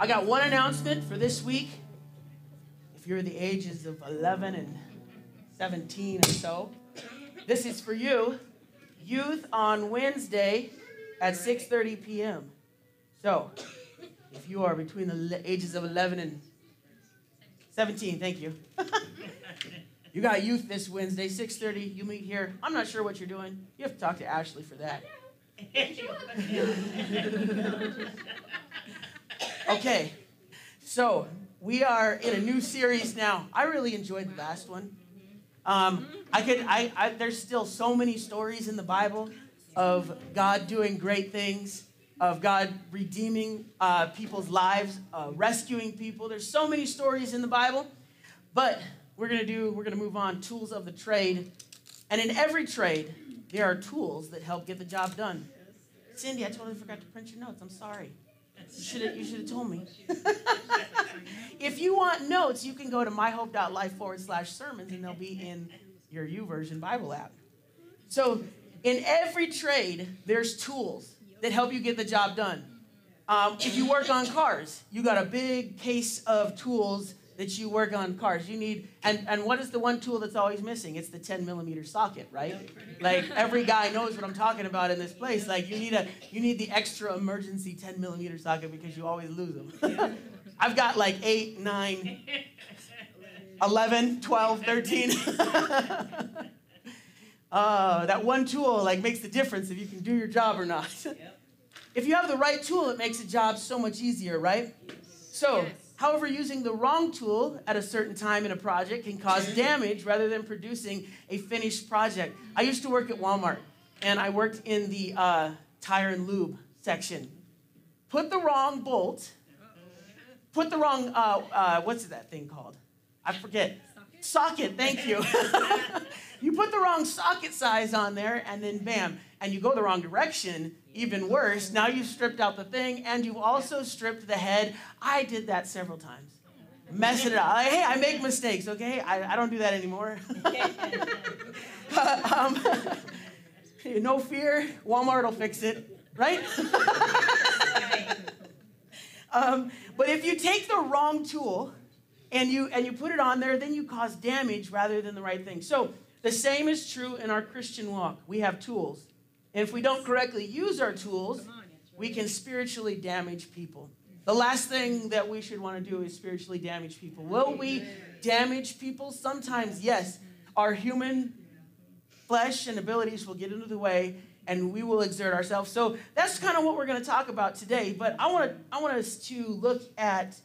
I got one announcement for this week. If you're the ages of 11 and 17 or so, this is for you. Youth on Wednesday at 6:30 p.m. So, if you are between the ages of 11 and 17, thank you. You got youth this Wednesday, 6:30. You meet here. I'm not sure what you're doing. You have to talk to Ashley for that. okay. So, we are in a new series now. I really enjoyed the last one. Um, I could I, I there's still so many stories in the Bible of God doing great things, of God redeeming uh, people's lives, uh, rescuing people. There's so many stories in the Bible. But we're to do, we're to move on, tools of the trade. And in every trade, there are tools that help get the job done. Cindy, I totally forgot to print your notes. I'm sorry. You should have, you should have told me. if you want notes, you can go to myhope.life forward slash sermons and they'll be in your YouVersion Bible app. So in every trade, there's tools that help you get the job done. Um, if you work on cars, you got a big case of tools that you work on cars. You need, and, and what is the one tool that's always missing? It's the 10 millimeter socket, right? Like every guy knows what I'm talking about in this place. Like you need a, you need the extra emergency 10 millimeter socket because you always lose them. I've got like eight, nine, 11, 12, 13. uh, that one tool like makes the difference if you can do your job or not. If you have the right tool, it makes a job so much easier, right? So, however, using the wrong tool at a certain time in a project can cause damage rather than producing a finished project. I used to work at Walmart, and I worked in the uh, tire and lube section. Put the wrong bolt, put the wrong, uh, uh, what's that thing called? I forget. Socket, thank you. you put the wrong socket size on there, and then bam, and you go the wrong direction, even worse. Now you've stripped out the thing, and you've also stripped the head. I did that several times. Messing it up. Like, hey, I make mistakes, okay? I, I don't do that anymore. um, no fear, Walmart will fix it, right? um, but if you take the wrong tool, and you and you put it on there then you cause damage rather than the right thing. So the same is true in our christian walk. We have tools. And if we don't correctly use our tools we can spiritually damage people. The last thing that we should want to do is spiritually damage people. Will we damage people? Sometimes yes. Our human flesh and abilities will get into the way and we will exert ourselves. So that's kind of what we're going to talk about today but i want to i want us to look at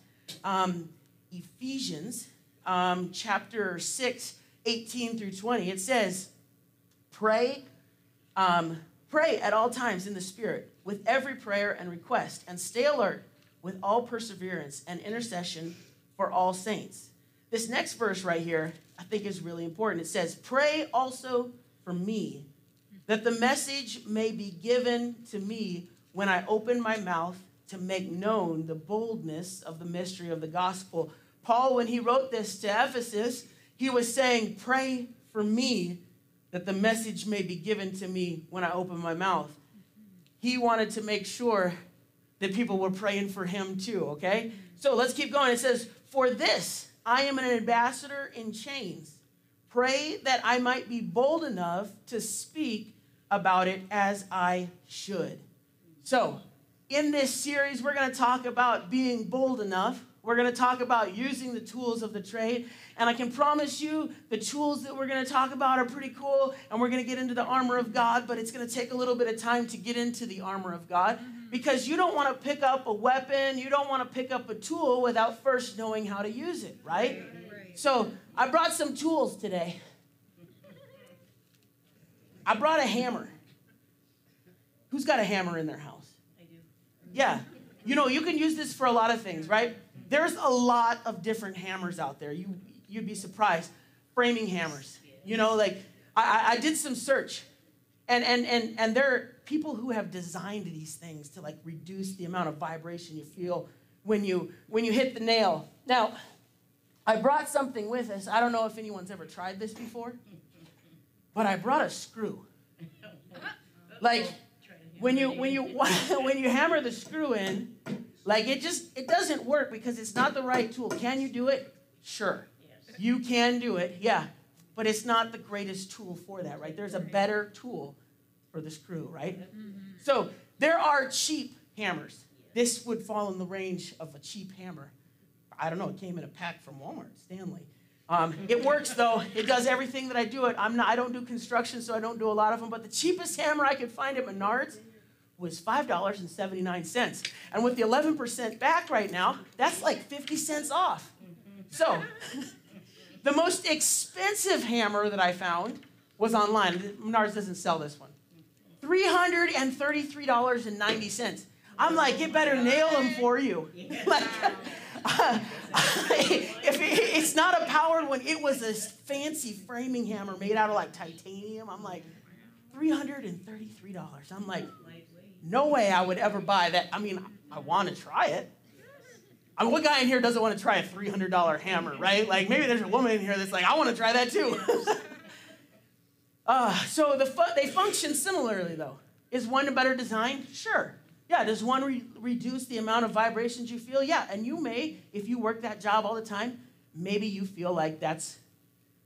um, Ephesians um, chapter 6, 18 through 20. It says, Pray, um, pray at all times in the Spirit with every prayer and request, and stay alert with all perseverance and intercession for all saints. This next verse right here, I think is really important. It says, Pray also for me, that the message may be given to me when I open my mouth to make known the boldness of the mystery of the gospel Paul, when he wrote this to Ephesus, he was saying, Pray for me that the message may be given to me when I open my mouth. He wanted to make sure that people were praying for him too, okay? So let's keep going. It says, For this I am an ambassador in chains. Pray that I might be bold enough to speak about it as I should. So, in this series, we're going to talk about being bold enough we're going to talk about using the tools of the trade. And I can promise you the tools that we're going to talk about are pretty cool. And we're going to get into the armor of God, but it's going to take a little bit of time to get into the armor of God mm-hmm. because you don't want to pick up a weapon, you don't want to pick up a tool without first knowing how to use it, right? So I brought some tools today. I brought a hammer. Who's got a hammer in their house? I do. Yeah. You know, you can use this for a lot of things, right? There's a lot of different hammers out there. You you'd be surprised. Framing hammers. You know, like I, I did some search. And and and and there are people who have designed these things to like reduce the amount of vibration you feel when you when you hit the nail. Now, I brought something with us. I don't know if anyone's ever tried this before, but I brought a screw. Like when you when you when you hammer the screw in, like it just it doesn't work because it's not the right tool. Can you do it? Sure. Yes. You can do it. Yeah. But it's not the greatest tool for that, right? There's a better tool for the screw, right? So, there are cheap hammers. This would fall in the range of a cheap hammer. I don't know, it came in a pack from Walmart, Stanley. Um, it works though. It does everything that I do it. I'm not, I don't do construction, so I don't do a lot of them. But the cheapest hammer I could find at Menards was $5.79. And with the 11% back right now, that's like 50 cents off. So, the most expensive hammer that I found was online. Menards doesn't sell this one. $333.90. I'm like, it better nail them for you. like, if it, it's not a powered one, it was a fancy framing hammer made out of like titanium. I'm like, $333. I'm like. No way I would ever buy that. I mean, I want to try it. I mean, what guy in here doesn't want to try a $300 hammer, right? Like, maybe there's a woman in here that's like, I want to try that too. uh, so the fu- they function similarly, though. Is one a better designed? Sure. Yeah, does one re- reduce the amount of vibrations you feel? Yeah, and you may, if you work that job all the time, maybe you feel like that's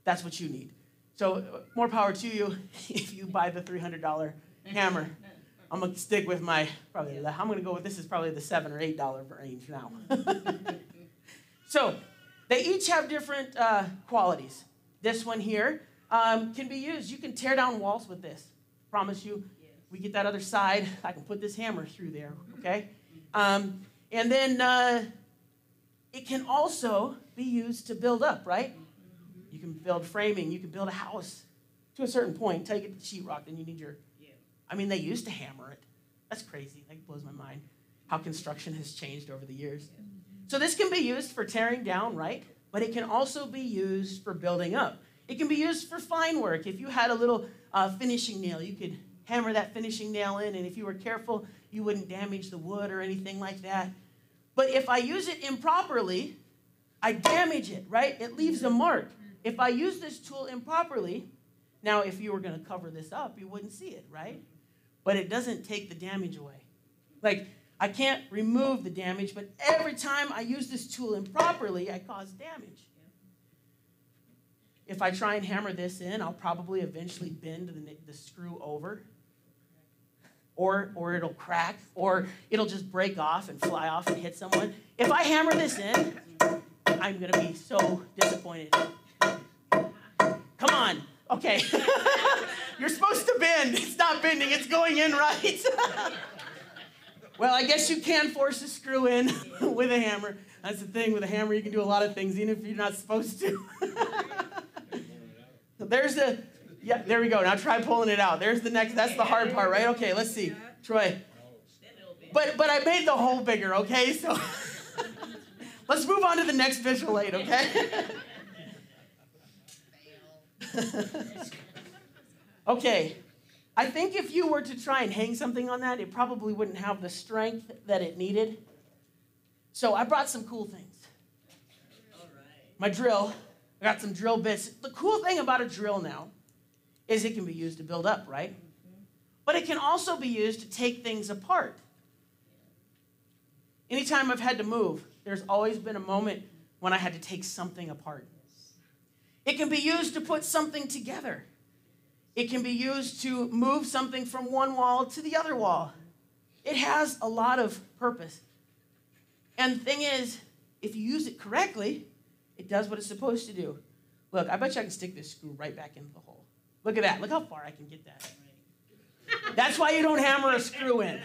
that's what you need. So uh, more power to you if you buy the $300 hammer. I'm gonna stick with my probably. I'm gonna go with this is probably the seven or eight dollar range now. so they each have different uh, qualities. This one here um, can be used. You can tear down walls with this. Promise you. Yes. We get that other side. I can put this hammer through there. Okay. Um, and then uh, it can also be used to build up. Right. You can build framing. You can build a house to a certain point. Until you get the sheetrock, then you need your. I mean, they used to hammer it. That's crazy. That blows my mind how construction has changed over the years. So, this can be used for tearing down, right? But it can also be used for building up. It can be used for fine work. If you had a little uh, finishing nail, you could hammer that finishing nail in, and if you were careful, you wouldn't damage the wood or anything like that. But if I use it improperly, I damage it, right? It leaves a mark. If I use this tool improperly, now if you were going to cover this up, you wouldn't see it, right? But it doesn't take the damage away. Like, I can't remove the damage, but every time I use this tool improperly, I cause damage. If I try and hammer this in, I'll probably eventually bend the, the screw over. Or, or it'll crack, or it'll just break off and fly off and hit someone. If I hammer this in, I'm gonna be so disappointed. Come on. Okay. You're supposed to bend. It's not bending, it's going in right. well, I guess you can force a screw in with a hammer. That's the thing with a hammer, you can do a lot of things, even if you're not supposed to. There's the, yeah, there we go. Now try pulling it out. There's the next, that's the hard part, right? Okay, let's see. Troy. Then it'll be. But but I made the hole bigger, okay? So let's move on to the next visual aid, okay? Okay. I think if you were to try and hang something on that, it probably wouldn't have the strength that it needed. So I brought some cool things. All right. My drill, I got some drill bits. The cool thing about a drill now is it can be used to build up, right? Mm-hmm. But it can also be used to take things apart. Anytime I've had to move, there's always been a moment when I had to take something apart. It can be used to put something together. It can be used to move something from one wall to the other wall. It has a lot of purpose. And the thing is, if you use it correctly, it does what it's supposed to do. Look, I bet you I can stick this screw right back into the hole. Look at that. Look how far I can get that. That's why you don't hammer a screw in.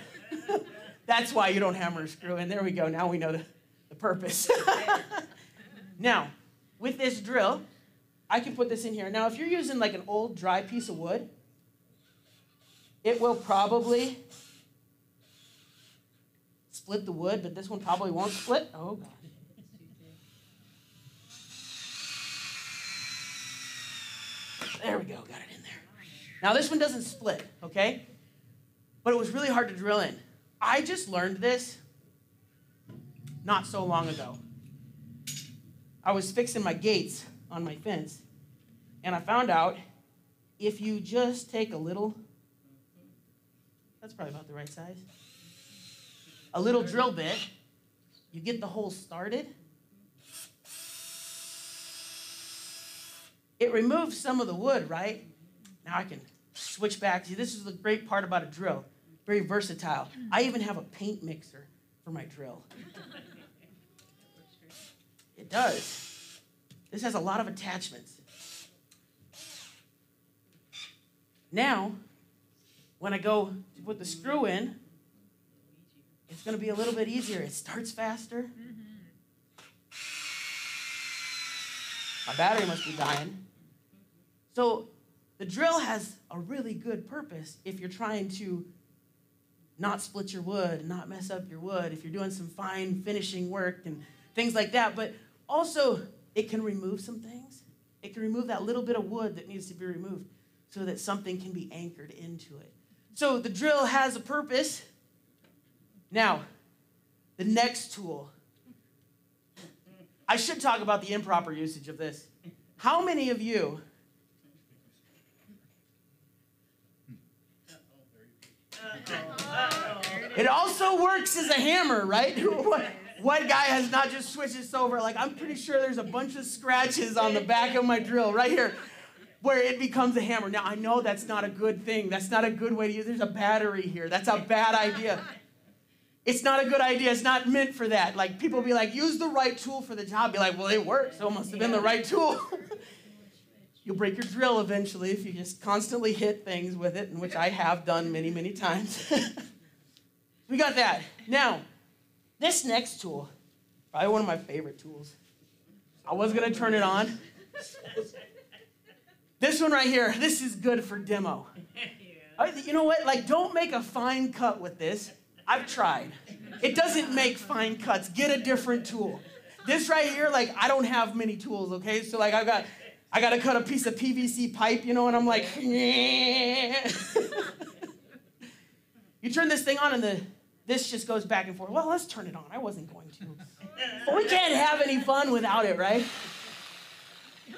That's why you don't hammer a screw in. There we go. Now we know the, the purpose. now, with this drill, I can put this in here. Now, if you're using like an old dry piece of wood, it will probably split the wood, but this one probably won't split. Oh, God. There we go, got it in there. Now, this one doesn't split, okay? But it was really hard to drill in. I just learned this not so long ago. I was fixing my gates on my fence, and I found out if you just take a little, that's probably about the right size, a little drill bit, you get the hole started. It removes some of the wood, right? Now I can switch back. See, this is the great part about a drill. Very versatile. I even have a paint mixer for my drill. It does. This has a lot of attachments. Now, when I go to put the screw in, it's going to be a little bit easier. It starts faster. My battery must be dying. So, the drill has a really good purpose if you're trying to not split your wood, not mess up your wood, if you're doing some fine finishing work and things like that. But also, it can remove some things. It can remove that little bit of wood that needs to be removed so that something can be anchored into it. So the drill has a purpose. Now, the next tool. I should talk about the improper usage of this. How many of you It also works as a hammer, right? what, guy has not just switched this over? Like, I'm pretty sure there's a bunch of scratches on the back of my drill right here where it becomes a hammer. Now, I know that's not a good thing. That's not a good way to use There's a battery here. That's a bad idea. It's not a good idea. It's not meant for that. Like, people be like, use the right tool for the job. Be like, well, it works. So it must have been the right tool. You'll break your drill eventually if you just constantly hit things with it, which I have done many, many times. we got that. Now, this next tool, probably one of my favorite tools. I was to turn it on. This one right here, this is good for demo. You know what? Like, don't make a fine cut with this. I've tried. It doesn't make fine cuts. Get a different tool. This right here, like, I don't have many tools, okay? So, like, I've got I got to cut a piece of PVC pipe, you know, and I'm like, you turn this thing on and the this just goes back and forth. Well, let's turn it on. I wasn't going to. But we can't have any fun without it, right?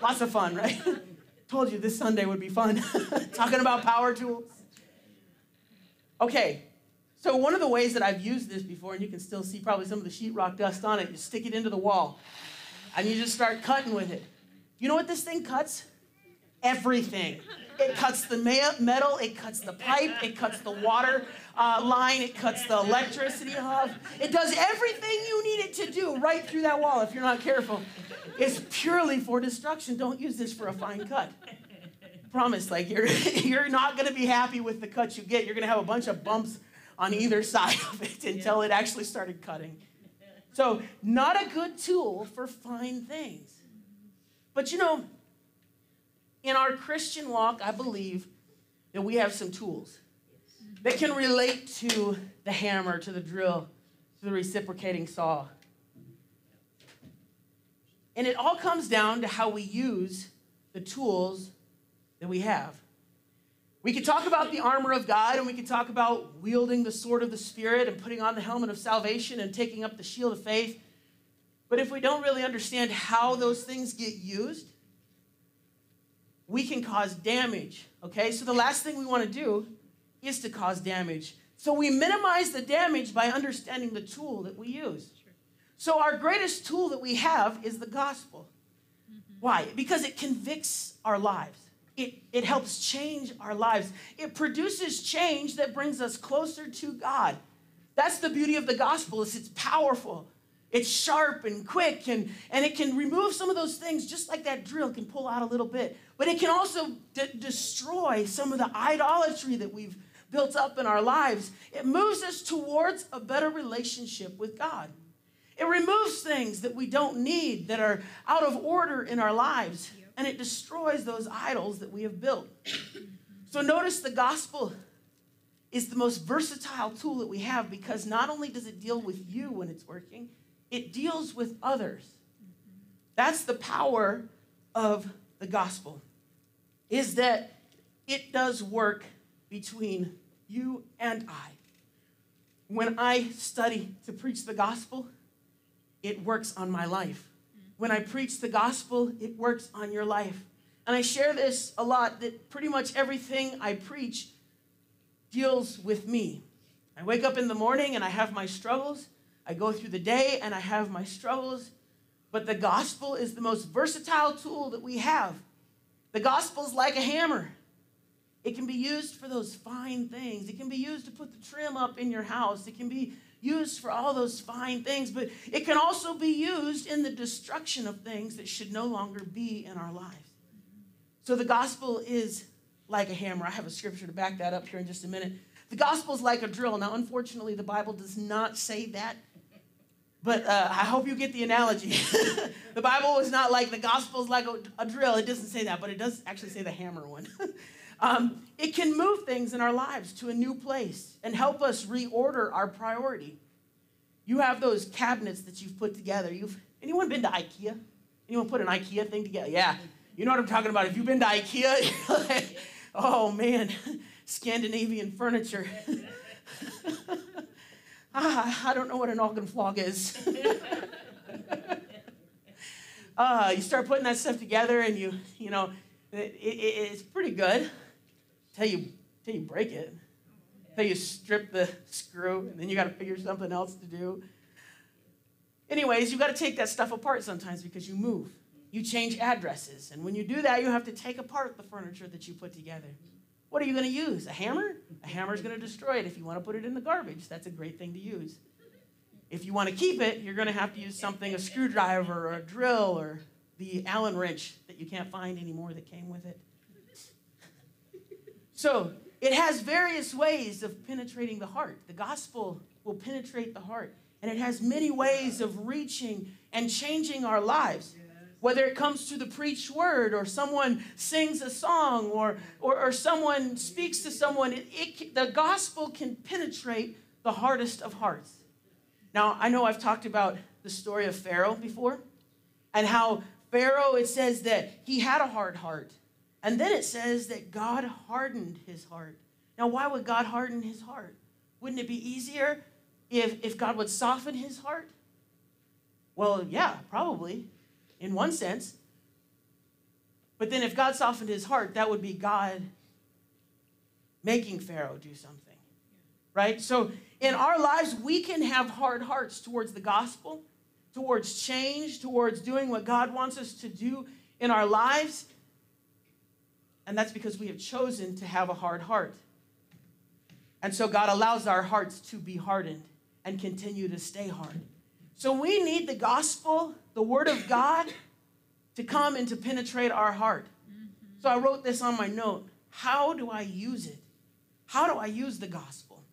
Lots of fun, right? Told you this Sunday would be fun. Talking about power tools. Okay, so one of the ways that I've used this before, and you can still see probably some of the sheetrock dust on it, you stick it into the wall and you just start cutting with it. You know what this thing cuts? Everything. It cuts the metal, it cuts the pipe, it cuts the water uh, line, it cuts the electricity off. It does everything you need it to do right through that wall if you're not careful. It's purely for destruction. Don't use this for a fine cut. Promise, like you're you're not gonna be happy with the cut you get. You're gonna have a bunch of bumps on either side of it until it actually started cutting. So, not a good tool for fine things. But you know, in our Christian walk, I believe that we have some tools that can relate to the hammer, to the drill, to the reciprocating saw. And it all comes down to how we use the tools that we have. We could talk about the armor of God and we could talk about wielding the sword of the Spirit and putting on the helmet of salvation and taking up the shield of faith. But if we don't really understand how those things get used, we can cause damage. Okay? So the last thing we want to do is to cause damage. So we minimize the damage by understanding the tool that we use. So our greatest tool that we have is the gospel. Mm-hmm. Why? Because it convicts our lives. It, it helps change our lives. It produces change that brings us closer to God. That's the beauty of the gospel is it's powerful. It's sharp and quick, and, and it can remove some of those things just like that drill can pull out a little bit. But it can also de- destroy some of the idolatry that we've built up in our lives. It moves us towards a better relationship with God. It removes things that we don't need, that are out of order in our lives, and it destroys those idols that we have built. So notice the gospel is the most versatile tool that we have because not only does it deal with you when it's working, it deals with others. That's the power of the gospel. Is that it does work between you and I. When I study to preach the gospel, it works on my life. When I preach the gospel, it works on your life. And I share this a lot that pretty much everything I preach deals with me. I wake up in the morning and I have my struggles. I go through the day and I have my struggles. But the gospel is the most versatile tool that we have. The gospel is like a hammer. It can be used for those fine things. It can be used to put the trim up in your house. It can be used for all those fine things, but it can also be used in the destruction of things that should no longer be in our lives. So the gospel is like a hammer. I have a scripture to back that up here in just a minute. The gospel is like a drill. Now, unfortunately, the Bible does not say that, but uh, I hope you get the analogy. the Bible is not like the gospel is like a, a, drill. It doesn't say that, but it does actually say the hammer one. um, it can move things in our lives to a new place and help us reorder our priority. You have those cabinets that you've put together. You've anyone been to IKEA? Anyone put an IKEA thing together? Yeah. You know what I'm talking about. If you've been to IKEA, like, oh man, Scandinavian furniture. Ah, I don't know what an organ flog is. uh, you start putting that stuff together, and you, you know, it, it, it's pretty good. Till you, till you break it. Till you strip the screw, and then you got to figure something else to do. Anyways, you got to take that stuff apart sometimes because you move. You change addresses, and when you do that, you have to take apart the furniture that you put together. What are you going to use? A hammer? A hammer is going to destroy it. If you want to put it in the garbage, that's a great thing to use. If you want to keep it, you're going to have to use something a screwdriver or a drill or the Allen wrench that you can't find anymore that came with it. So, it has various ways of penetrating the heart. The gospel will penetrate the heart, and it has many ways of reaching and changing our lives whether it comes to the preached word or someone sings a song or, or, or someone speaks to someone, it, it, the gospel can penetrate the hardest of hearts. Now, I know I've talked about the story of Pharaoh before and how Pharaoh, it says that he had a hard heart. And then it says that God hardened his heart. Now, why would God harden his heart? Wouldn't it be easier if, if God would soften his heart? Well, yeah, probably in one sense. But then if God softened his heart, that would be God making Pharaoh do something. Right? So in our lives, we can have hard hearts towards the gospel, towards change, towards doing what God wants us to do in our lives. And that's because we have chosen to have a hard heart. And so God allows our hearts to be hardened and continue to stay hard. So we need the gospel, the word of God, to come and to penetrate our heart. So I wrote this on my note. How do I use it? How do I use the gospel?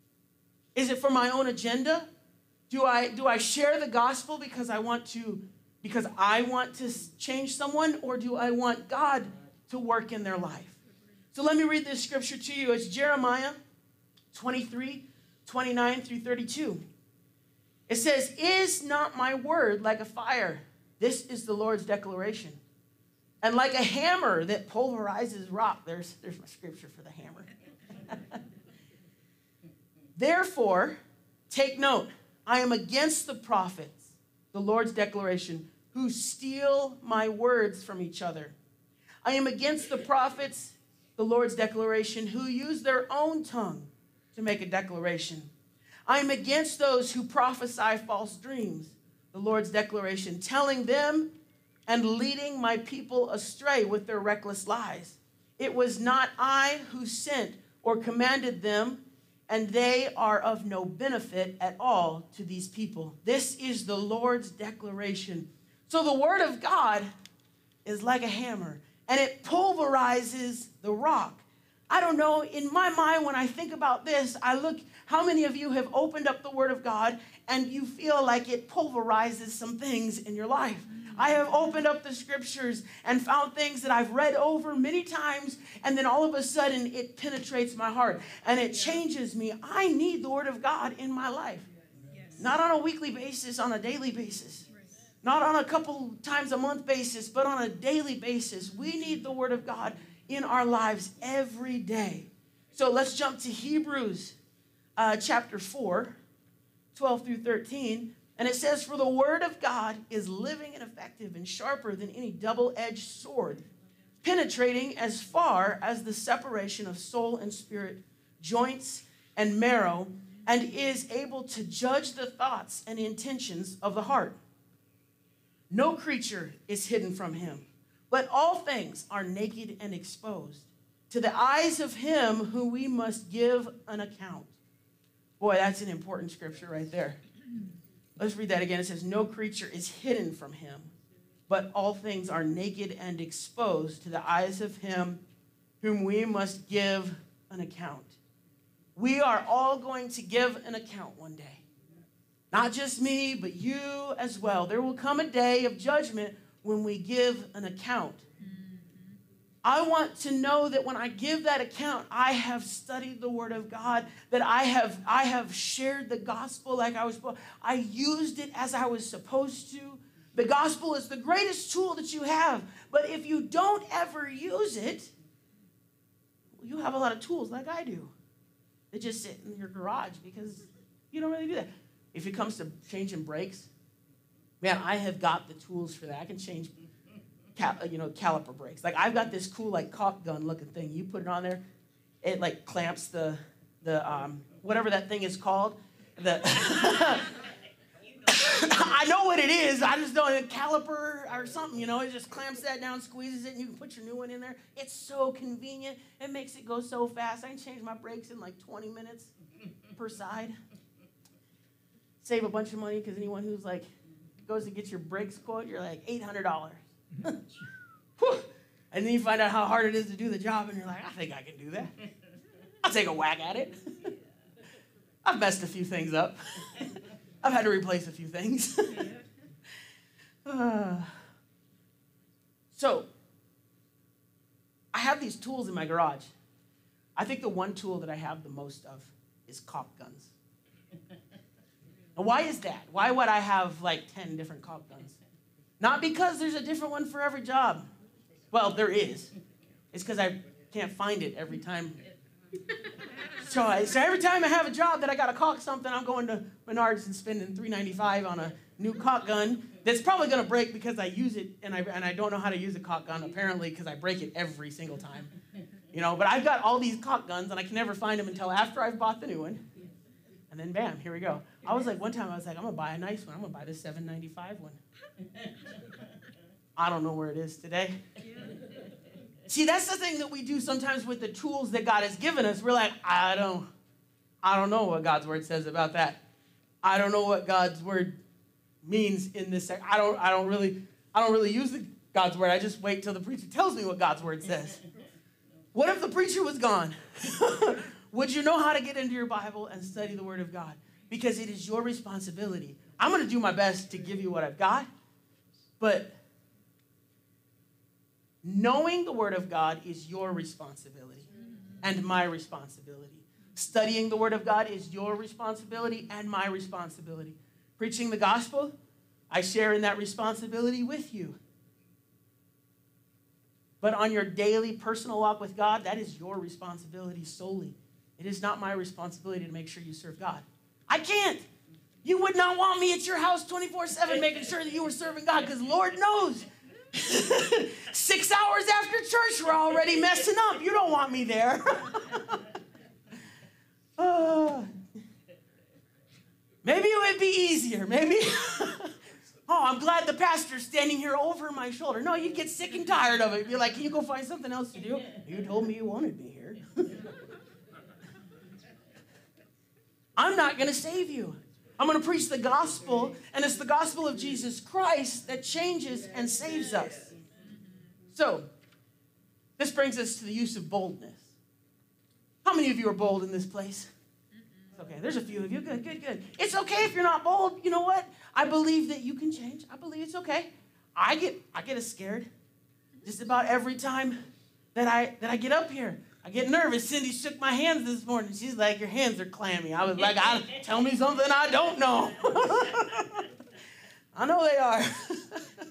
Is it for my own agenda? Do I do I share the gospel because I want to because I want to change someone or do I want God to work in their life? So let me read this scripture to you. It's Jeremiah 23, 29 through 32. It says, Is not my word like a fire? This is the Lord's declaration. And like a hammer that pulverizes rock. There's, there's my scripture for the hammer. Therefore, take note I am against the prophets, the Lord's declaration, who steal my words from each other. I am against the prophets, the Lord's declaration, who use their own tongue to make a declaration. I am against those who prophesy false dreams, the Lord's declaration, telling them and leading my people astray with their reckless lies. It was not I who sent or commanded them, and they are of no benefit at all to these people. This is the Lord's declaration. So the word of God is like a hammer, and it pulverizes the rock. I don't know, in my mind, when I think about this, I look how many of you have opened up the Word of God and you feel like it pulverizes some things in your life? I have opened up the scriptures and found things that I've read over many times, and then all of a sudden it penetrates my heart and it changes me. I need the Word of God in my life. Not on a weekly basis, on a daily basis. Not on a couple times a month basis, but on a daily basis. We need the Word of God in our lives every day. So let's jump to Hebrews uh, chapter 4, 12 through 13. And it says, For the word of God is living and effective and sharper than any double edged sword, penetrating as far as the separation of soul and spirit, joints and marrow, and is able to judge the thoughts and intentions of the heart. No creature is hidden from him, but all things are naked and exposed to the eyes of him who we must give an account. Boy, that's an important scripture right there. Let's read that again. It says, No creature is hidden from him, but all things are naked and exposed to the eyes of him whom we must give an account. We are all going to give an account one day. Not just me, but you as well. There will come a day of judgment when we give an account. I want to know that when I give that account, I have studied the Word of God, that I have, I have shared the gospel like I was supposed I used it as I was supposed to. The gospel is the greatest tool that you have. But if you don't ever use it, you have a lot of tools like I do. They just sit in your garage because you don't really do that. If it comes to changing brakes, man, I have got the tools for that. I can change cal- you know, caliper brakes. Like I've got this cool like caulk gun looking thing. You put it on there, it like clamps the the um, whatever that thing is called. The I know what it is. I just don't a caliper or something. You know, it just clamps that down, squeezes it, and you can put your new one in there. It's so convenient. It makes it go so fast. I can change my brakes in like 20 minutes per side. Save a bunch of money because anyone who's like goes to get your brakes quote, you're like eight hundred dollars. And then you find out how hard it is to do the job, and you're like, I think I can do that. I'll take a whack at it. I've messed a few things up. I've had to replace a few things. uh, so, I have these tools in my garage. I think the one tool that I have the most of is caulk guns. Now, why is that? Why would I have like 10 different caulk guns? Not because there's a different one for every job. Well, there is. It's because I can't find it every time. So, I, so every time I have a job that I got to caulk something, I'm going to Menards and spending $3.95 on a new caulk gun that's probably going to break because I use it and I, and I don't know how to use a caulk gun apparently because I break it every single time. You know, but I've got all these caulk guns and I can never find them until after I've bought the new one. And then bam, here we go. I was like, one time I was like, I'm gonna buy a nice one. I'm gonna buy the 795 one. I don't know where it is today. See, that's the thing that we do sometimes with the tools that God has given us. We're like, I don't, I don't know what God's word says about that. I don't know what God's word means in this. I don't, I don't really, I don't really use the, God's word. I just wait till the preacher tells me what God's word says. What if the preacher was gone? Would you know how to get into your Bible and study the Word of God? Because it is your responsibility. I'm going to do my best to give you what I've got, but knowing the Word of God is your responsibility and my responsibility. Studying the Word of God is your responsibility and my responsibility. Preaching the gospel, I share in that responsibility with you. But on your daily personal walk with God, that is your responsibility solely. It is not my responsibility to make sure you serve God. I can't. You would not want me at your house 24 7 making sure that you were serving God because Lord knows. Six hours after church, we're already messing up. You don't want me there. uh, maybe it would be easier. Maybe. oh, I'm glad the pastor's standing here over my shoulder. No, you'd get sick and tired of it. You'd be like, can you go find something else to do? You told me you wanted me here. I'm not going to save you. I'm going to preach the gospel, and it's the gospel of Jesus Christ that changes and saves us. So, this brings us to the use of boldness. How many of you are bold in this place? Okay, there's a few of you. Good, good, good. It's okay if you're not bold. You know what? I believe that you can change. I believe it's okay. I get I get scared just about every time that I that I get up here. I get nervous. Cindy shook my hands this morning. She's like, "Your hands are clammy." I was like, I, "Tell me something I don't know." I know they are.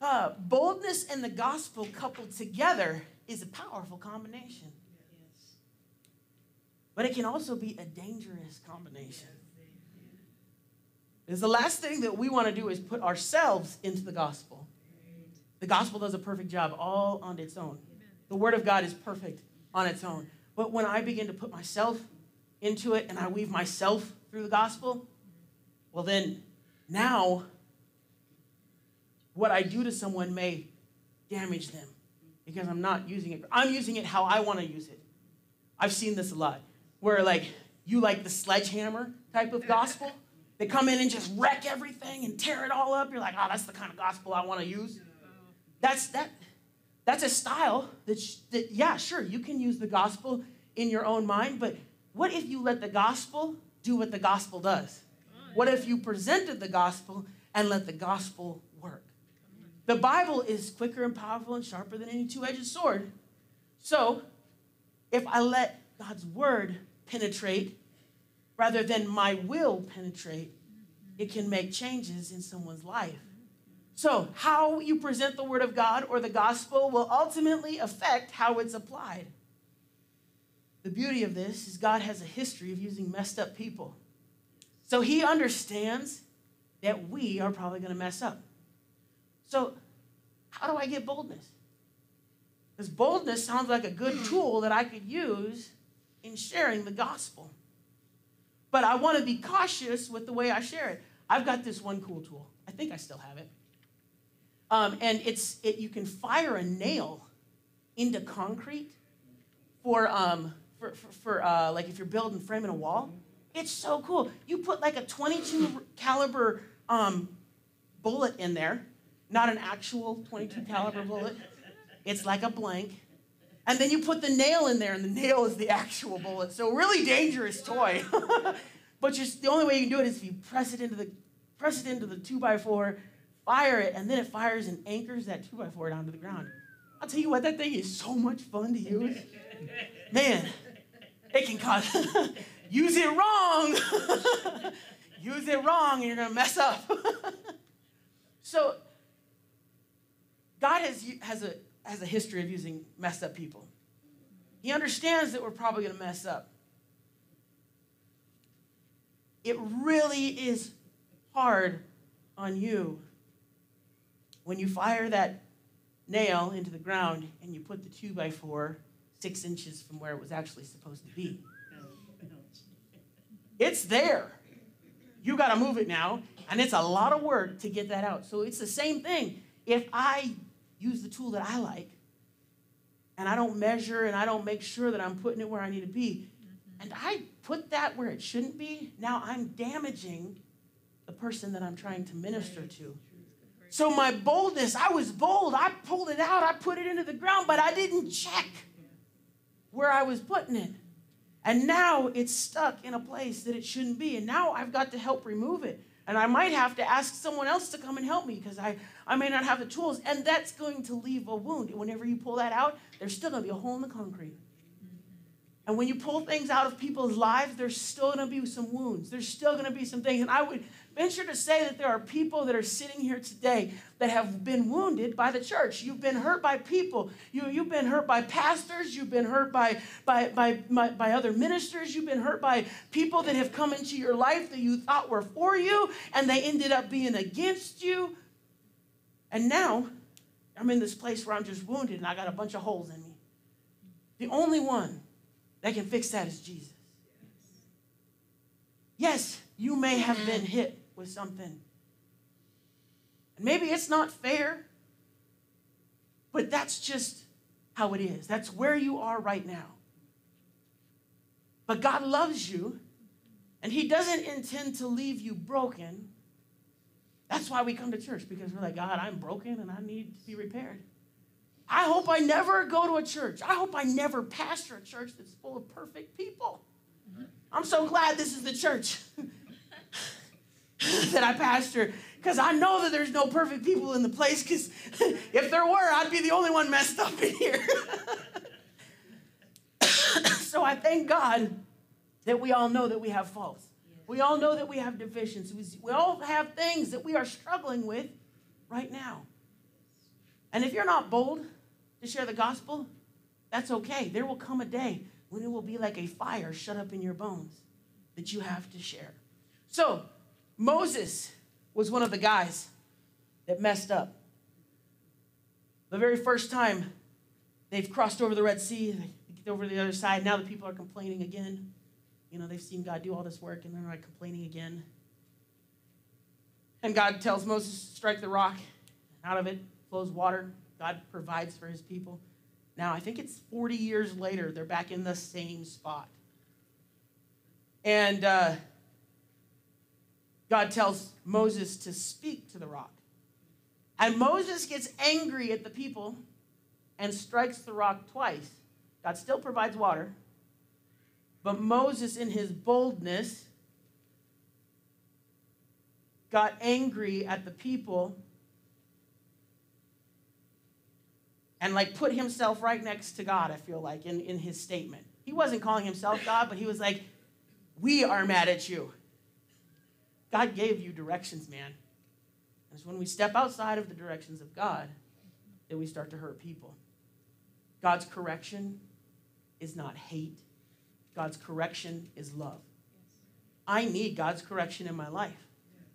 uh, boldness and the gospel coupled together is a powerful combination, Yes. but it can also be a dangerous combination. Because the last thing that we want to do is put ourselves into the gospel. The gospel does a perfect job all on its own. The word of God is perfect on its own. But when I begin to put myself into it and I weave myself through the gospel, well, then now what I do to someone may damage them because I'm not using it. I'm using it how I want to use it. I've seen this a lot where, like, you like the sledgehammer type of gospel. They come in and just wreck everything and tear it all up. You're like, oh, that's the kind of gospel I want to use. That's that. That's a style that, that, yeah, sure, you can use the gospel in your own mind, but what if you let the gospel do what the gospel does? What if you presented the gospel and let the gospel work? The Bible is quicker and powerful and sharper than any two edged sword. So, if I let God's word penetrate rather than my will penetrate, it can make changes in someone's life. So, how you present the word of God or the gospel will ultimately affect how it's applied. The beauty of this is God has a history of using messed up people. So, he understands that we are probably going to mess up. So, how do I get boldness? Because boldness sounds like a good tool that I could use in sharing the gospel. But I want to be cautious with the way I share it. I've got this one cool tool. I think I still have it. Um, and it's it, you can fire a nail into concrete for um, for, for, for uh, like if you're building framing a wall. It's so cool. You put like a 22 caliber um, bullet in there, not an actual 22 caliber bullet. It's like a blank. And then you put the nail in there, and the nail is the actual bullet. So really dangerous toy. but just the only way you can do it is if you press it into the press it into the two by four, fire it, and then it fires and anchors that two by four down to the ground. I'll tell you what, that thing is so much fun to use. Man, it can cause use it wrong. use it wrong, and you're gonna mess up. so God has has a has a history of using messed up people. He understands that we're probably going to mess up. It really is hard on you when you fire that nail into the ground and you put the two by four six inches from where it was actually supposed to be. It's there. You got to move it now, and it's a lot of work to get that out. So it's the same thing. If I use the tool that I like, and I don't measure and I don't make sure that I'm putting it where I need to be, and I put that where it shouldn't be, now I'm damaging the person that I'm trying to minister to. So my boldness, I was bold. I pulled it out, I put it into the ground, but I didn't check where I was putting it. And now it's stuck in a place that it shouldn't be. And now I've got to help remove it. And I might have to ask someone else to come and help me because I, I may not have the tools. And that's going to leave a wound. Whenever you pull that out, there's still going to be a hole in the concrete. And when you pull things out of people's lives, there's still going to be some wounds. There's still going to be some things. And I would venture to say that there are people that are sitting here today that have been wounded by the church. You've been hurt by people. You, you've been hurt by pastors. You've been hurt by, by, by, by, by other ministers. You've been hurt by people that have come into your life that you thought were for you, and they ended up being against you. And now I'm in this place where I'm just wounded and I got a bunch of holes in me. The only one that can fix that is Jesus. Yes, you may have been hit with something. And maybe it's not fair, but that's just how it is. That's where you are right now. But God loves you, and He doesn't intend to leave you broken. That's why we come to church, because we're like, God, I'm broken and I need to be repaired. I hope I never go to a church. I hope I never pastor a church that's full of perfect people. I'm so glad this is the church that I pastor Because I know that there's no perfect people in the place, because if there were, I'd be the only one messed up in here. so I thank God that we all know that we have faults. We all know that we have deficiencies. We all have things that we are struggling with right now. And if you're not bold to share the gospel, that's okay. There will come a day when it will be like a fire shut up in your bones that you have to share. So, Moses was one of the guys that messed up. The very first time they've crossed over the Red Sea, they get over the other side. Now the people are complaining again. You know, they've seen God do all this work and they're like complaining again. And God tells Moses, strike the rock. Out of it flows water. God provides for his people. Now, I think it's 40 years later, they're back in the same spot. And uh, God tells Moses to speak to the rock. And Moses gets angry at the people and strikes the rock twice. God still provides water. But Moses, in his boldness, got angry at the people and like put himself right next to God, I feel like, in, in his statement. He wasn't calling himself God, but he was like, We are mad at you. God gave you directions, man. And it's when we step outside of the directions of God that we start to hurt people. God's correction is not hate, God's correction is love. I need God's correction in my life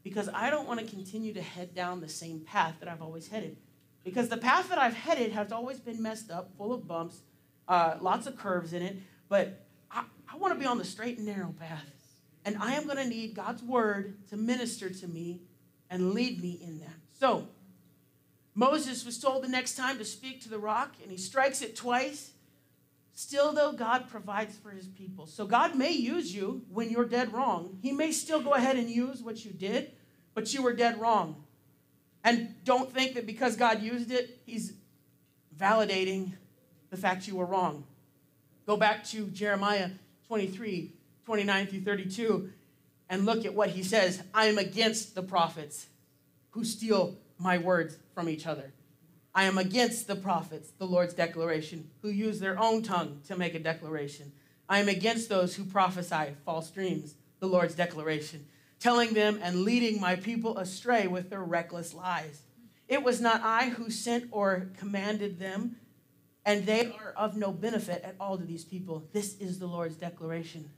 because I don't want to continue to head down the same path that I've always headed. Because the path that I've headed has always been messed up, full of bumps, uh, lots of curves in it. But I, I want to be on the straight and narrow path. And I am going to need God's word to minister to me and lead me in that. So, Moses was told the next time to speak to the rock, and he strikes it twice. Still, though, God provides for his people. So, God may use you when you're dead wrong. He may still go ahead and use what you did, but you were dead wrong. And don't think that because God used it, He's validating the fact you were wrong. Go back to Jeremiah 23 29 through 32 and look at what he says I am against the prophets who steal my words from each other. I am against the prophets, the Lord's declaration, who use their own tongue to make a declaration. I am against those who prophesy false dreams, the Lord's declaration telling them and leading my people astray with their reckless lies. It was not I who sent or commanded them, and they are of no benefit at all to these people. This is the Lord's declaration.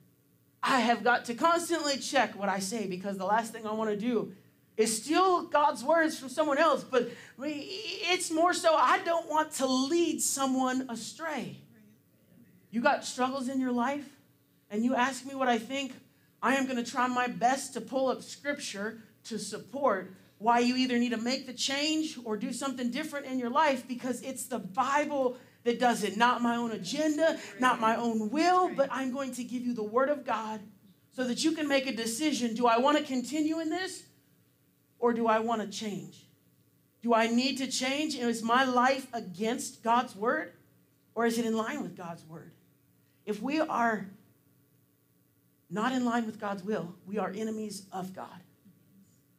I have got to constantly check what I say because the last thing I want to do is steal God's words from someone else, but it's more so I don't want to lead someone astray. You got struggles in your life, and you ask me what I think, I am going to try my best to pull up scripture to support why you either need to make the change or do something different in your life because it's the Bible that does it, not my own agenda, not my own will, but I'm going to give you the Word of God so that you can make a decision. Do I want to continue in this or do I want to change? Do I need to change? Is my life against God's Word or is it in line with God's Word? If we are not in line with God's will, we are enemies of God.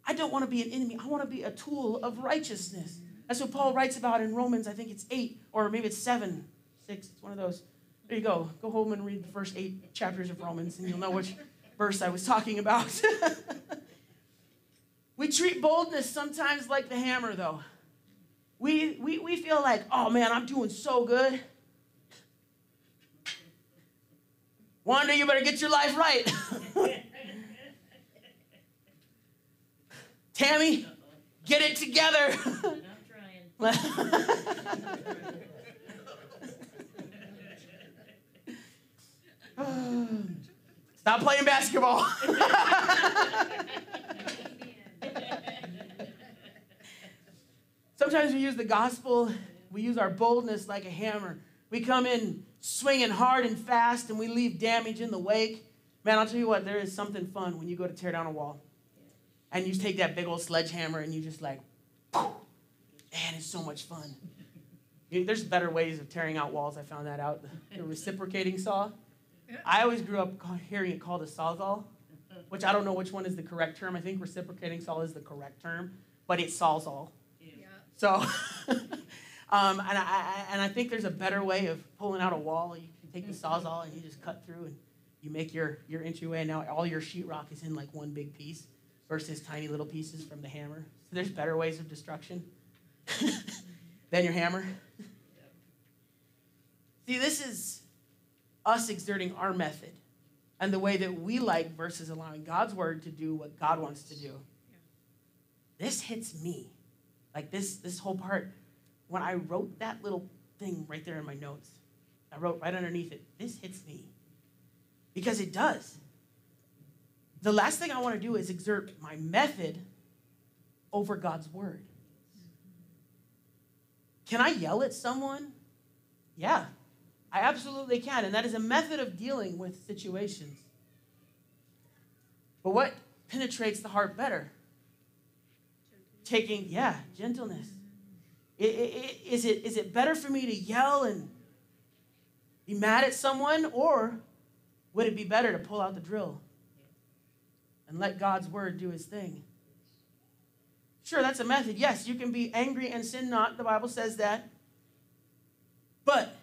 I don't want to be an enemy. I want to be a tool of righteousness. That's what Paul writes about in Romans, I think it's 8, or maybe it's 7, 6, it's one of those. There you go. Go home and read the first eight chapters of Romans, and you'll know which verse I was talking about. we treat boldness sometimes like the hammer, though. We, we, we feel like, oh man, I'm doing so good. Wanda, you better get your life right. Tammy, get it together. I'm trying. Stop playing basketball. Sometimes we use the gospel, we use our boldness like a hammer. We come in swinging hard and fast and we leave damage in the wake. Man, I'll tell you what, there is something fun when you go to tear down a wall. And you take that big old sledgehammer and you just like, man, it's so much fun. There's better ways of tearing out walls. I found that out. The reciprocating saw. I always grew up hearing it called a sawzall, which I don't know which one is the correct term. I think reciprocating saw is the correct term, but it's sawzall. Yeah. So, um, and, I, I, and I think there's a better way of pulling out a wall. You can take the sawzall and you just cut through and you make your, your entryway. Now all your sheetrock is in like one big piece versus tiny little pieces from the hammer. So there's better ways of destruction than your hammer. See, this is us exerting our method and the way that we like versus allowing God's word to do what God wants to do. This hits me. Like this this whole part when I wrote that little thing right there in my notes. I wrote right underneath it, this hits me. Because it does. The last thing I want to do is exert my method over God's word. Can I yell at someone? Yeah, I absolutely can. And that is a method of dealing with situations. But what penetrates the heart better? Taking, yeah, gentleness. Is it, is it better for me to yell and be mad at someone, or would it be better to pull out the drill and let God's word do his thing? Sure, that's a method. Yes, you can be angry and sin not. The Bible says that. But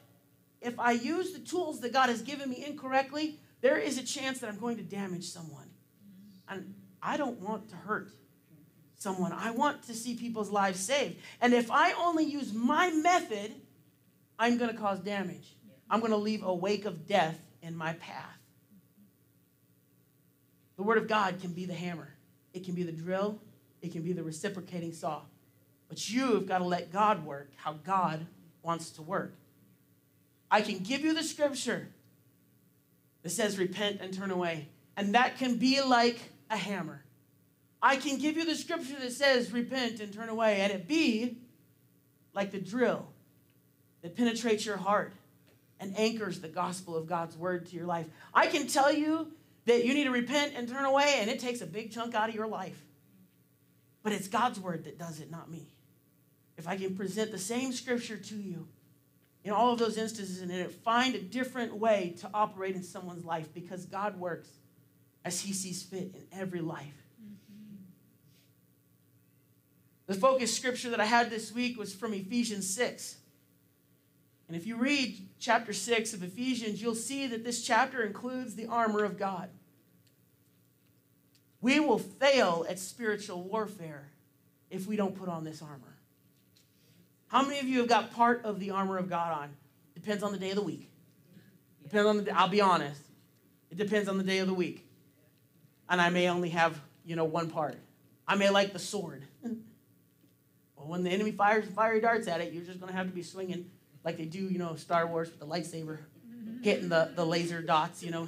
if I use the tools that God has given me incorrectly, there is a chance that I'm going to damage someone. And I don't want to hurt someone. I want to see people's lives saved. And if I only use my method, I'm going to cause damage. I'm going to leave a wake of death in my path. The Word of God can be the hammer, it can be the drill, it can be the reciprocating saw. But you've got to let God work how God wants to work. I can give you the scripture that says, repent and turn away. And that can be like a hammer. I can give you the scripture that says, repent and turn away, and it be like the drill that penetrates your heart and anchors the gospel of God's word to your life. I can tell you that you need to repent and turn away, and it takes a big chunk out of your life. But it's God's word that does it, not me. If I can present the same scripture to you in all of those instances and it find a different way to operate in someone's life because God works as he sees fit in every life. The focus scripture that I had this week was from Ephesians 6. And if you read chapter 6 of Ephesians, you'll see that this chapter includes the armor of God. We will fail at spiritual warfare if we don't put on this armor. How many of you have got part of the armor of God on? Depends on the day of the week. Depends on the I'll be honest. It depends on the day of the week. And I may only have, you know, one part. I may like the sword. well, when the enemy fires fiery darts at it, you're just going to have to be swinging like they do, you know, Star Wars with the lightsaber, mm-hmm. hitting the, the laser dots, you know.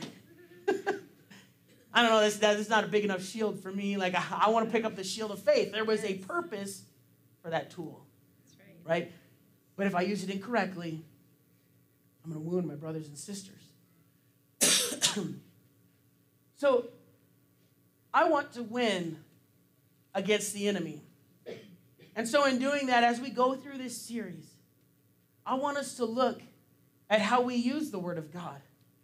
I don't know, This that's, that's not a big enough shield for me. Like, I, I want to pick up the shield of faith. There was a purpose for that tool, That's right. right? But if I use it incorrectly, I'm going to wound my brothers and sisters. so, I want to win against the enemy. And so, in doing that, as we go through this series, I want us to look at how we use the Word of God.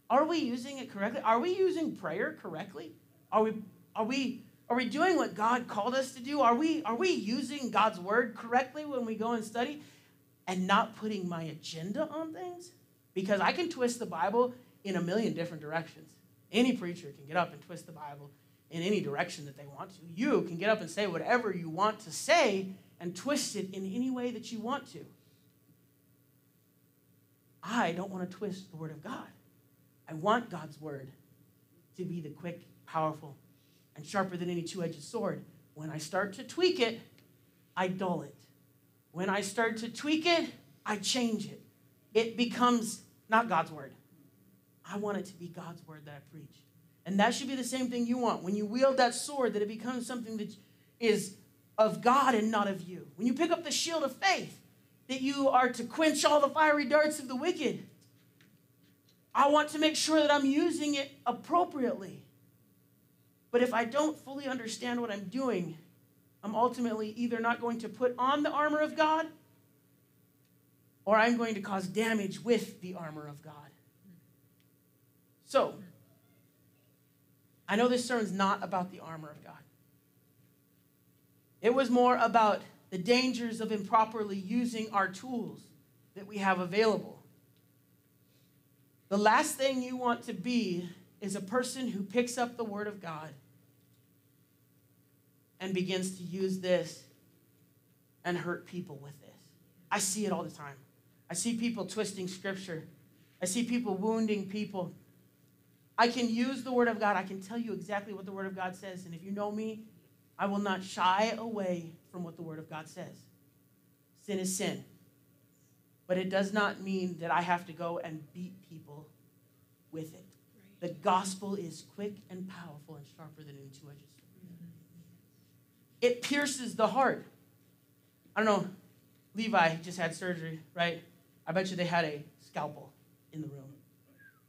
Are we using it correctly? Are we using prayer correctly? Are we are we are we doing what God called us to do? Are we are we using God's word correctly when we go and study and not putting my agenda on things? Because I can twist the Bible in a million different directions. Any preacher can get up and twist the Bible in any direction that they want to. You can get up and say whatever you want to say and twist it in any way that you want to. I don't want to twist the word of God. I want God's word to be the quick, powerful, and sharper than any two edged sword. When I start to tweak it, I dull it. When I start to tweak it, I change it. It becomes not God's word. I want it to be God's word that I preach. And that should be the same thing you want. When you wield that sword, that it becomes something that is of God and not of you. When you pick up the shield of faith, that you are to quench all the fiery darts of the wicked. I want to make sure that I'm using it appropriately. But if I don't fully understand what I'm doing, I'm ultimately either not going to put on the armor of God or I'm going to cause damage with the armor of God. So, I know this sermon's not about the armor of God. It was more about the dangers of improperly using our tools that we have available. The last thing you want to be is a person who picks up the Word of God and begins to use this and hurt people with this. I see it all the time. I see people twisting Scripture, I see people wounding people. I can use the Word of God. I can tell you exactly what the Word of God says. And if you know me, I will not shy away from what the Word of God says. Sin is sin. But it does not mean that I have to go and beat people with it. The gospel is quick and powerful and sharper than any two edged sword. It pierces the heart. I don't know, Levi just had surgery, right? I bet you they had a scalpel in the room.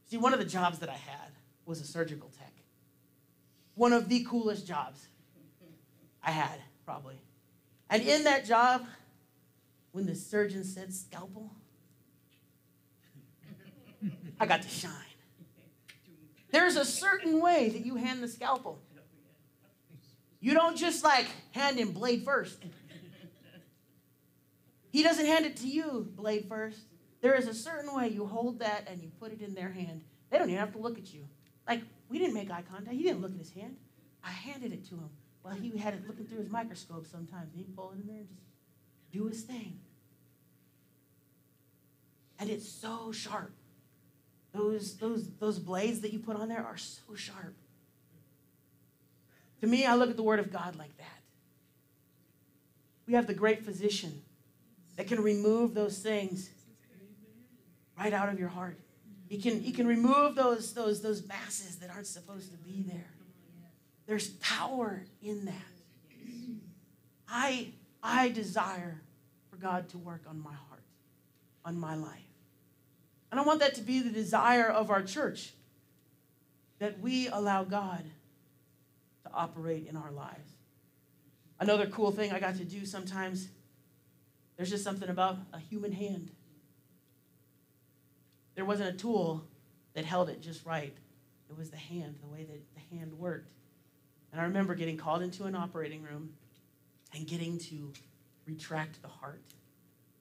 See, one of the jobs that I had was a surgical tech. One of the coolest jobs I had, probably. And in that job, when the surgeon said scalpel, I got to shine. There's a certain way that you hand the scalpel. You don't just like hand him blade first. He doesn't hand it to you, blade first. There is a certain way you hold that and you put it in their hand. They don't even have to look at you. Like, we didn't make eye contact. He didn't look at his hand. I handed it to him. Well, he had it looking through his microscope sometimes. He'd pull it in there and just do his thing. And it's so sharp. Those, those, those blades that you put on there are so sharp. To me, I look at the Word of God like that. We have the great physician that can remove those things right out of your heart. He can, he can remove those, those, those masses that aren't supposed to be there. There's power in that. I, I desire for God to work on my heart, on my life. And I want that to be the desire of our church that we allow God to operate in our lives. Another cool thing I got to do sometimes, there's just something about a human hand. There wasn't a tool that held it just right. It was the hand, the way that the hand worked. And I remember getting called into an operating room and getting to retract the heart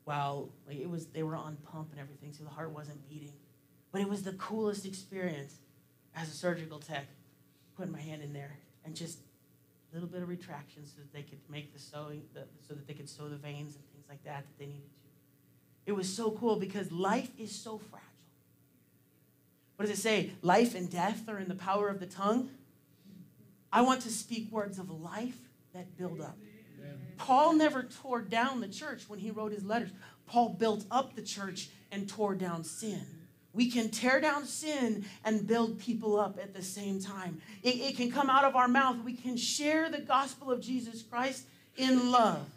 while like, it was they were on pump and everything, so the heart wasn't beating. But it was the coolest experience as a surgical tech, putting my hand in there and just a little bit of retraction so that they could make the sewing, the, so that they could sew the veins and things like that that they needed to. It was so cool because life is so fragile. What does it say? Life and death are in the power of the tongue. I want to speak words of life that build up. Paul never tore down the church when he wrote his letters. Paul built up the church and tore down sin. We can tear down sin and build people up at the same time. It, it, can come out of our mouth. We can share the gospel of Jesus Christ in love.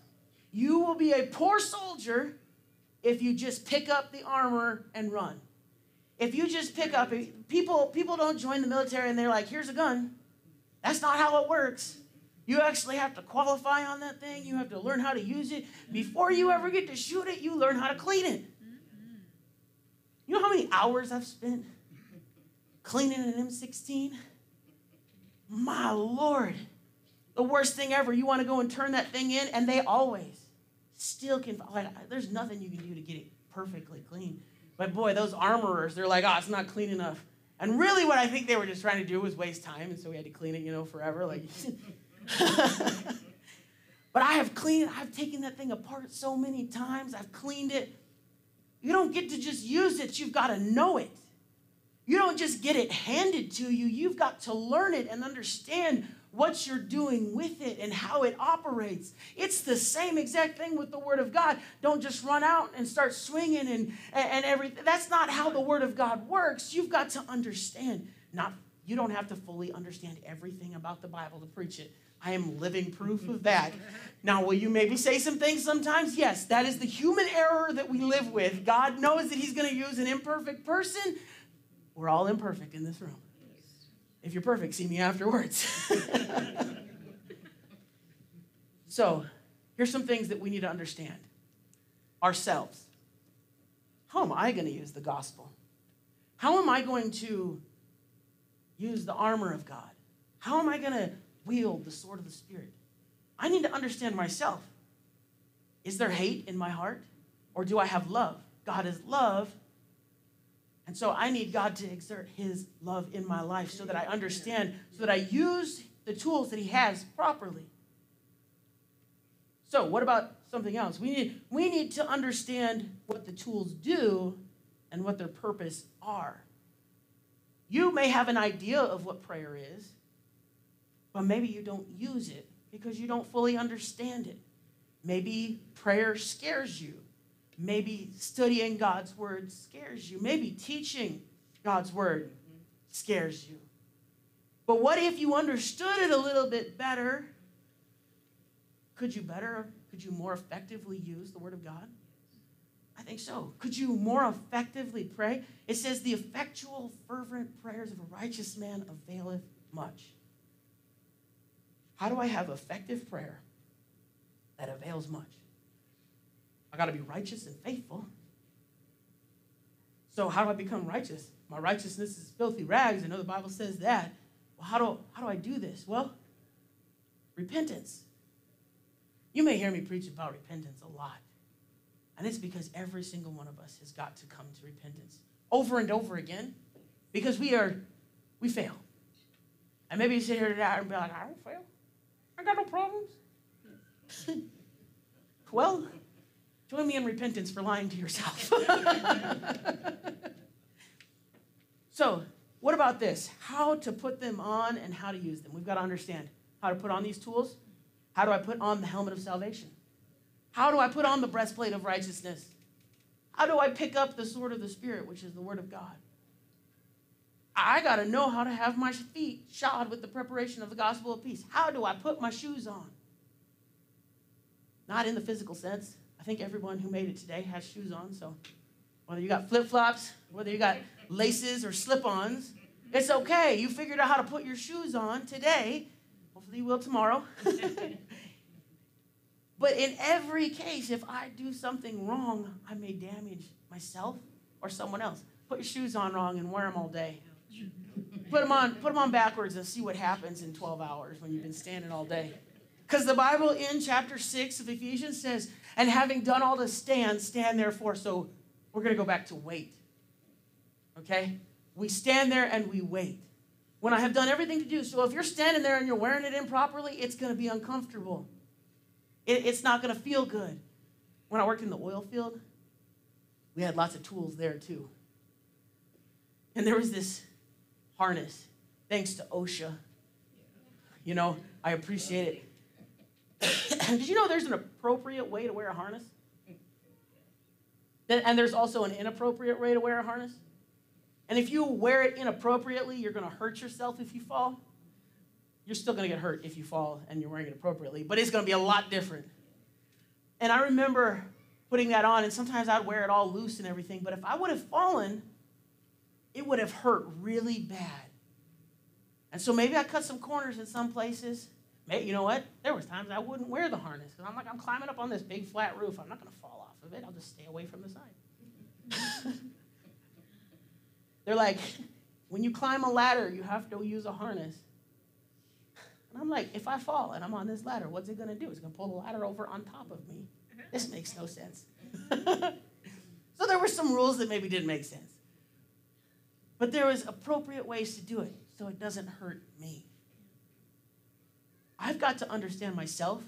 You will be a poor soldier if you just pick up the armor and run. If you just pick up, people, people don't join the military and they're like, here's a gun. That's not how it works. You actually have to qualify on that thing. You have to learn how to use it. Before you ever get to shoot it, you learn how to clean it. You know how many hours I've spent cleaning an M16? My Lord. The worst thing ever. You want to go and turn that thing in, and they always still can. Like, there's nothing you can do to get it perfectly clean. But boy, those armorers, they're like, oh, it's not clean enough. And really, what I think they were just trying to do was waste time, and so we had to clean it, you know, forever. Like, but I have cleaned, I've taken that thing apart so many times. I've cleaned it. You don't get to just use it, you've got to know it. You don't just get it handed to you, you've got to learn it and understand what you're doing with it and how it operates. It's the same exact thing with the Word of God. Don't just run out and start swinging and, and everything. That's not how the Word of God works. You've got to understand. Not you don't have to fully understand everything about the Bible to preach it. I am living proof of that. Now, will you maybe say some things sometimes? Yes, that is the human error that we live with. God knows that He's going to use an imperfect person. We're all imperfect in this room. If you're perfect, see me afterwards. so, here's some things that we need to understand ourselves. How am I going to use the gospel? How am I going to use the armor of God? How am I going to wield the sword of the Spirit? I need to understand myself. Is there hate in my heart? Or do I have love? God is love. And so I need God to exert his love in my life so that I understand, so that I use the tools that he has properly. So, what about something else? We need, we need to understand what the tools do and what their purpose are. You may have an idea of what prayer is, but maybe you don't use it because you don't fully understand it. Maybe prayer scares you. Maybe studying God's word scares you. Maybe teaching God's word scares you. But what if you understood it a little bit better? Could you better, could you more effectively use the word of God? I think so. Could you more effectively pray? It says, the effectual, fervent prayers of a righteous man availeth much. How do I have effective prayer that avails much? I got to be righteous and faithful. So, how do I become righteous? My righteousness is filthy rags. I know the Bible says that. Well, how do, how do I do this? Well, repentance. You may hear me preach about repentance a lot. And it's because every single one of us has got to come to repentance over and over again because we are, we fail. And maybe you sit here today and be like, I don't fail. I got no problems. well, join me in repentance for lying to yourself. so, what about this? How to put them on and how to use them. We've got to understand how to put on these tools. How do I put on the helmet of salvation? How do I put on the breastplate of righteousness? How do I pick up the sword of the Spirit, which is the Word of God? I got to know how to have my feet shod with the preparation of the gospel of peace. How do I put my shoes on? Not in the physical sense. I think everyone who made it today has shoes on. So whether you got flip flops, whether you got laces or slip ons, it's okay. You figured out how to put your shoes on today. Hopefully, you will tomorrow. but in every case, if I do something wrong, I may damage myself or someone else. Put your shoes on wrong and wear them all day. Put them on, put them on backwards and see what happens in 12 hours when you've been standing all day. Because the Bible in chapter 6 of Ephesians says, and having done all to stand, stand therefore. So we're going to go back to wait. Okay? We stand there and we wait. When I have done everything to do. So if you're standing there and you're wearing it improperly, it's going to be uncomfortable. It, it's not going to feel good. When I worked in the oil field, we had lots of tools there too. And there was this harness, thanks to OSHA. You know, I appreciate it. Did you know there's an appropriate way to wear a harness? And there's also an inappropriate way to wear a harness? And if you wear it inappropriately, you're going to hurt yourself if you fall. You're still going to get hurt if you fall and you're wearing it appropriately, but it's going to be a lot different. And I remember putting that on, and sometimes I'd wear it all loose and everything, but if I would have fallen, it would have hurt really bad. And so maybe I cut some corners in some places. You know what? There was times I wouldn't wear the harness because I'm like, I'm climbing up on this big flat roof. I'm not going to fall off of it. I'll just stay away from the side. They're like, when you climb a ladder, you have to use a harness. And I'm like, if I fall and I'm on this ladder, what's it going to do? It's going to pull the ladder over on top of me. Uh-huh. This makes no sense. so there were some rules that maybe didn't make sense. But there was appropriate ways to do it so it doesn't hurt me. I've got to understand myself,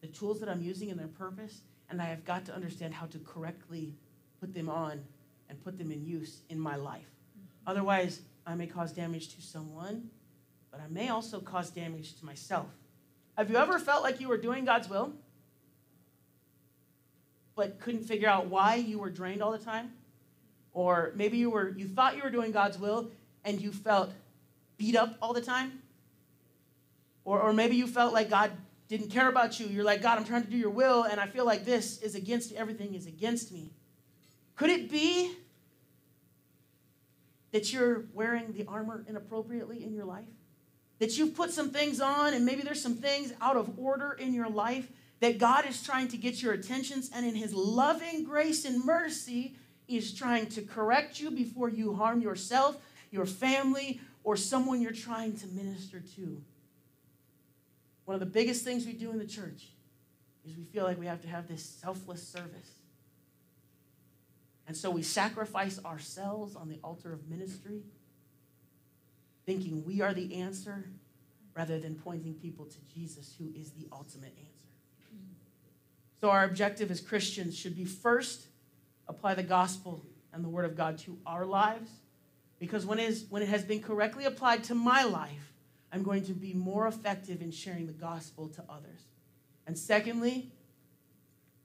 the tools that I'm using and their purpose, and I have got to understand how to correctly put them on and put them in use in my life. Mm-hmm. Otherwise, I may cause damage to someone, but I may also cause damage to myself. Have you ever felt like you were doing God's will, but couldn't figure out why you were drained all the time? Or maybe you were you thought you were doing God's will and you felt beat up all the time? Or, or maybe you felt like God didn't care about you. You're like, God, I'm trying to do your will, and I feel like this is against everything is against me. Could it be that you're wearing the armor inappropriately in your life? That you've put some things on, and maybe there's some things out of order in your life that God is trying to get your attentions, and in His loving grace and mercy, is trying to correct you before you harm yourself, your family, or someone you're trying to minister to. One of the biggest things we do in the church is we feel like we have to have this selfless service. And so we sacrifice ourselves on the altar of ministry, thinking we are the answer rather than pointing people to Jesus, who is the ultimate answer. So, our objective as Christians should be first, apply the gospel and the word of God to our lives, because when it, is, when it has been correctly applied to my life, I'm going to be more effective in sharing the gospel to others. And secondly,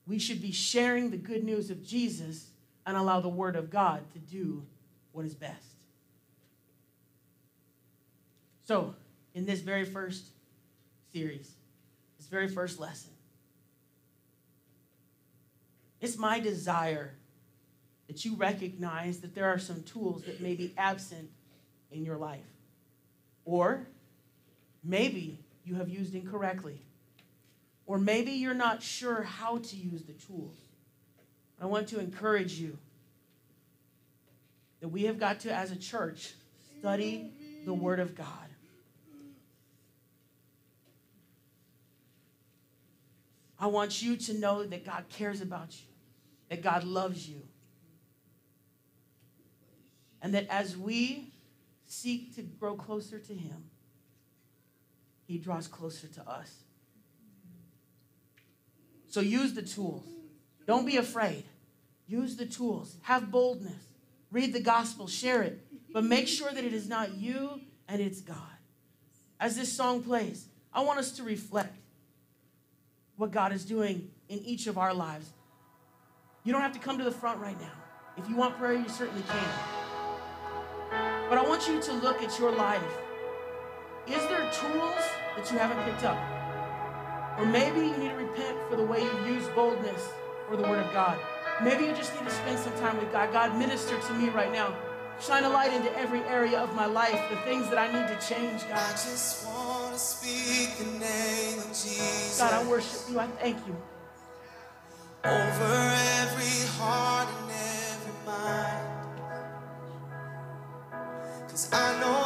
we should be sharing the good news of Jesus and allow the word of God to do what is best. So, in this very first series, this very first lesson, it's my desire that you recognize that there are some tools that may be absent in your life. Or maybe you have used incorrectly. Or maybe you're not sure how to use the tools. I want to encourage you that we have got to, as a church, study the Word of God. I want you to know that God cares about you, that God loves you, and that as we seek to grow closer to Him, He draws closer to us. So use the tools. Don't be afraid. Use the tools. Have boldness. Read the gospel, share it, but make sure that it is not you and it's God. As this song plays, I want us to reflect what God is doing in each of our lives. You don't have to come to the front right now. If you want prayer, you certainly can. But I want you to look at your life. Is there tools that you haven't picked up? Or maybe you need to repent for the way you use boldness or the Word of God. Maybe you just need to spend some time with God. God, minister to me right now. Shine a light into every area of my life, the things that I need to change, God. I just want to speak the name of Jesus God, I worship you. I thank you. over every heart and every mind. Cause I know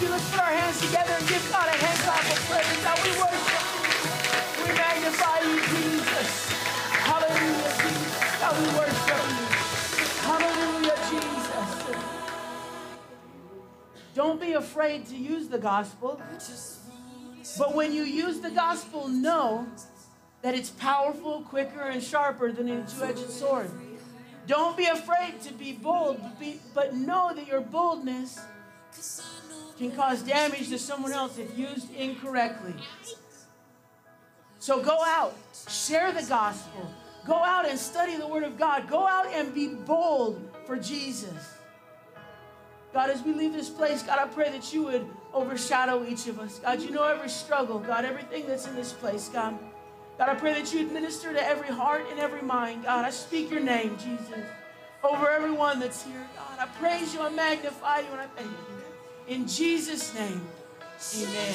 you. Let's put our hands together and give God a hand clap of praise. God, we worship you. We magnify you, Jesus. Hallelujah, Jesus. God, we worship you. Hallelujah, Jesus. Don't be afraid to use the gospel. But when you use the gospel, know that it's powerful, quicker, and sharper than a two edged sword. Don't be afraid to be bold, but be- but know that your boldness can cause damage to someone else if used incorrectly. So go out, share the gospel, go out and study the Word of God, go out and be bold for Jesus. God, as we leave this place, God, I pray that you would overshadow each of us. God, you know every struggle, God, everything that's in this place, God. God, I pray that you'd minister to every heart and every mind. God, I speak your name, Jesus, over everyone that's here. God, I praise you, I magnify you, and I thank you. In Jesus' name, amen.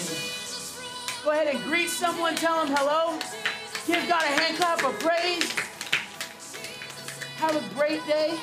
Go ahead and greet someone, tell them hello. Give God a hand clap of praise. Have a great day.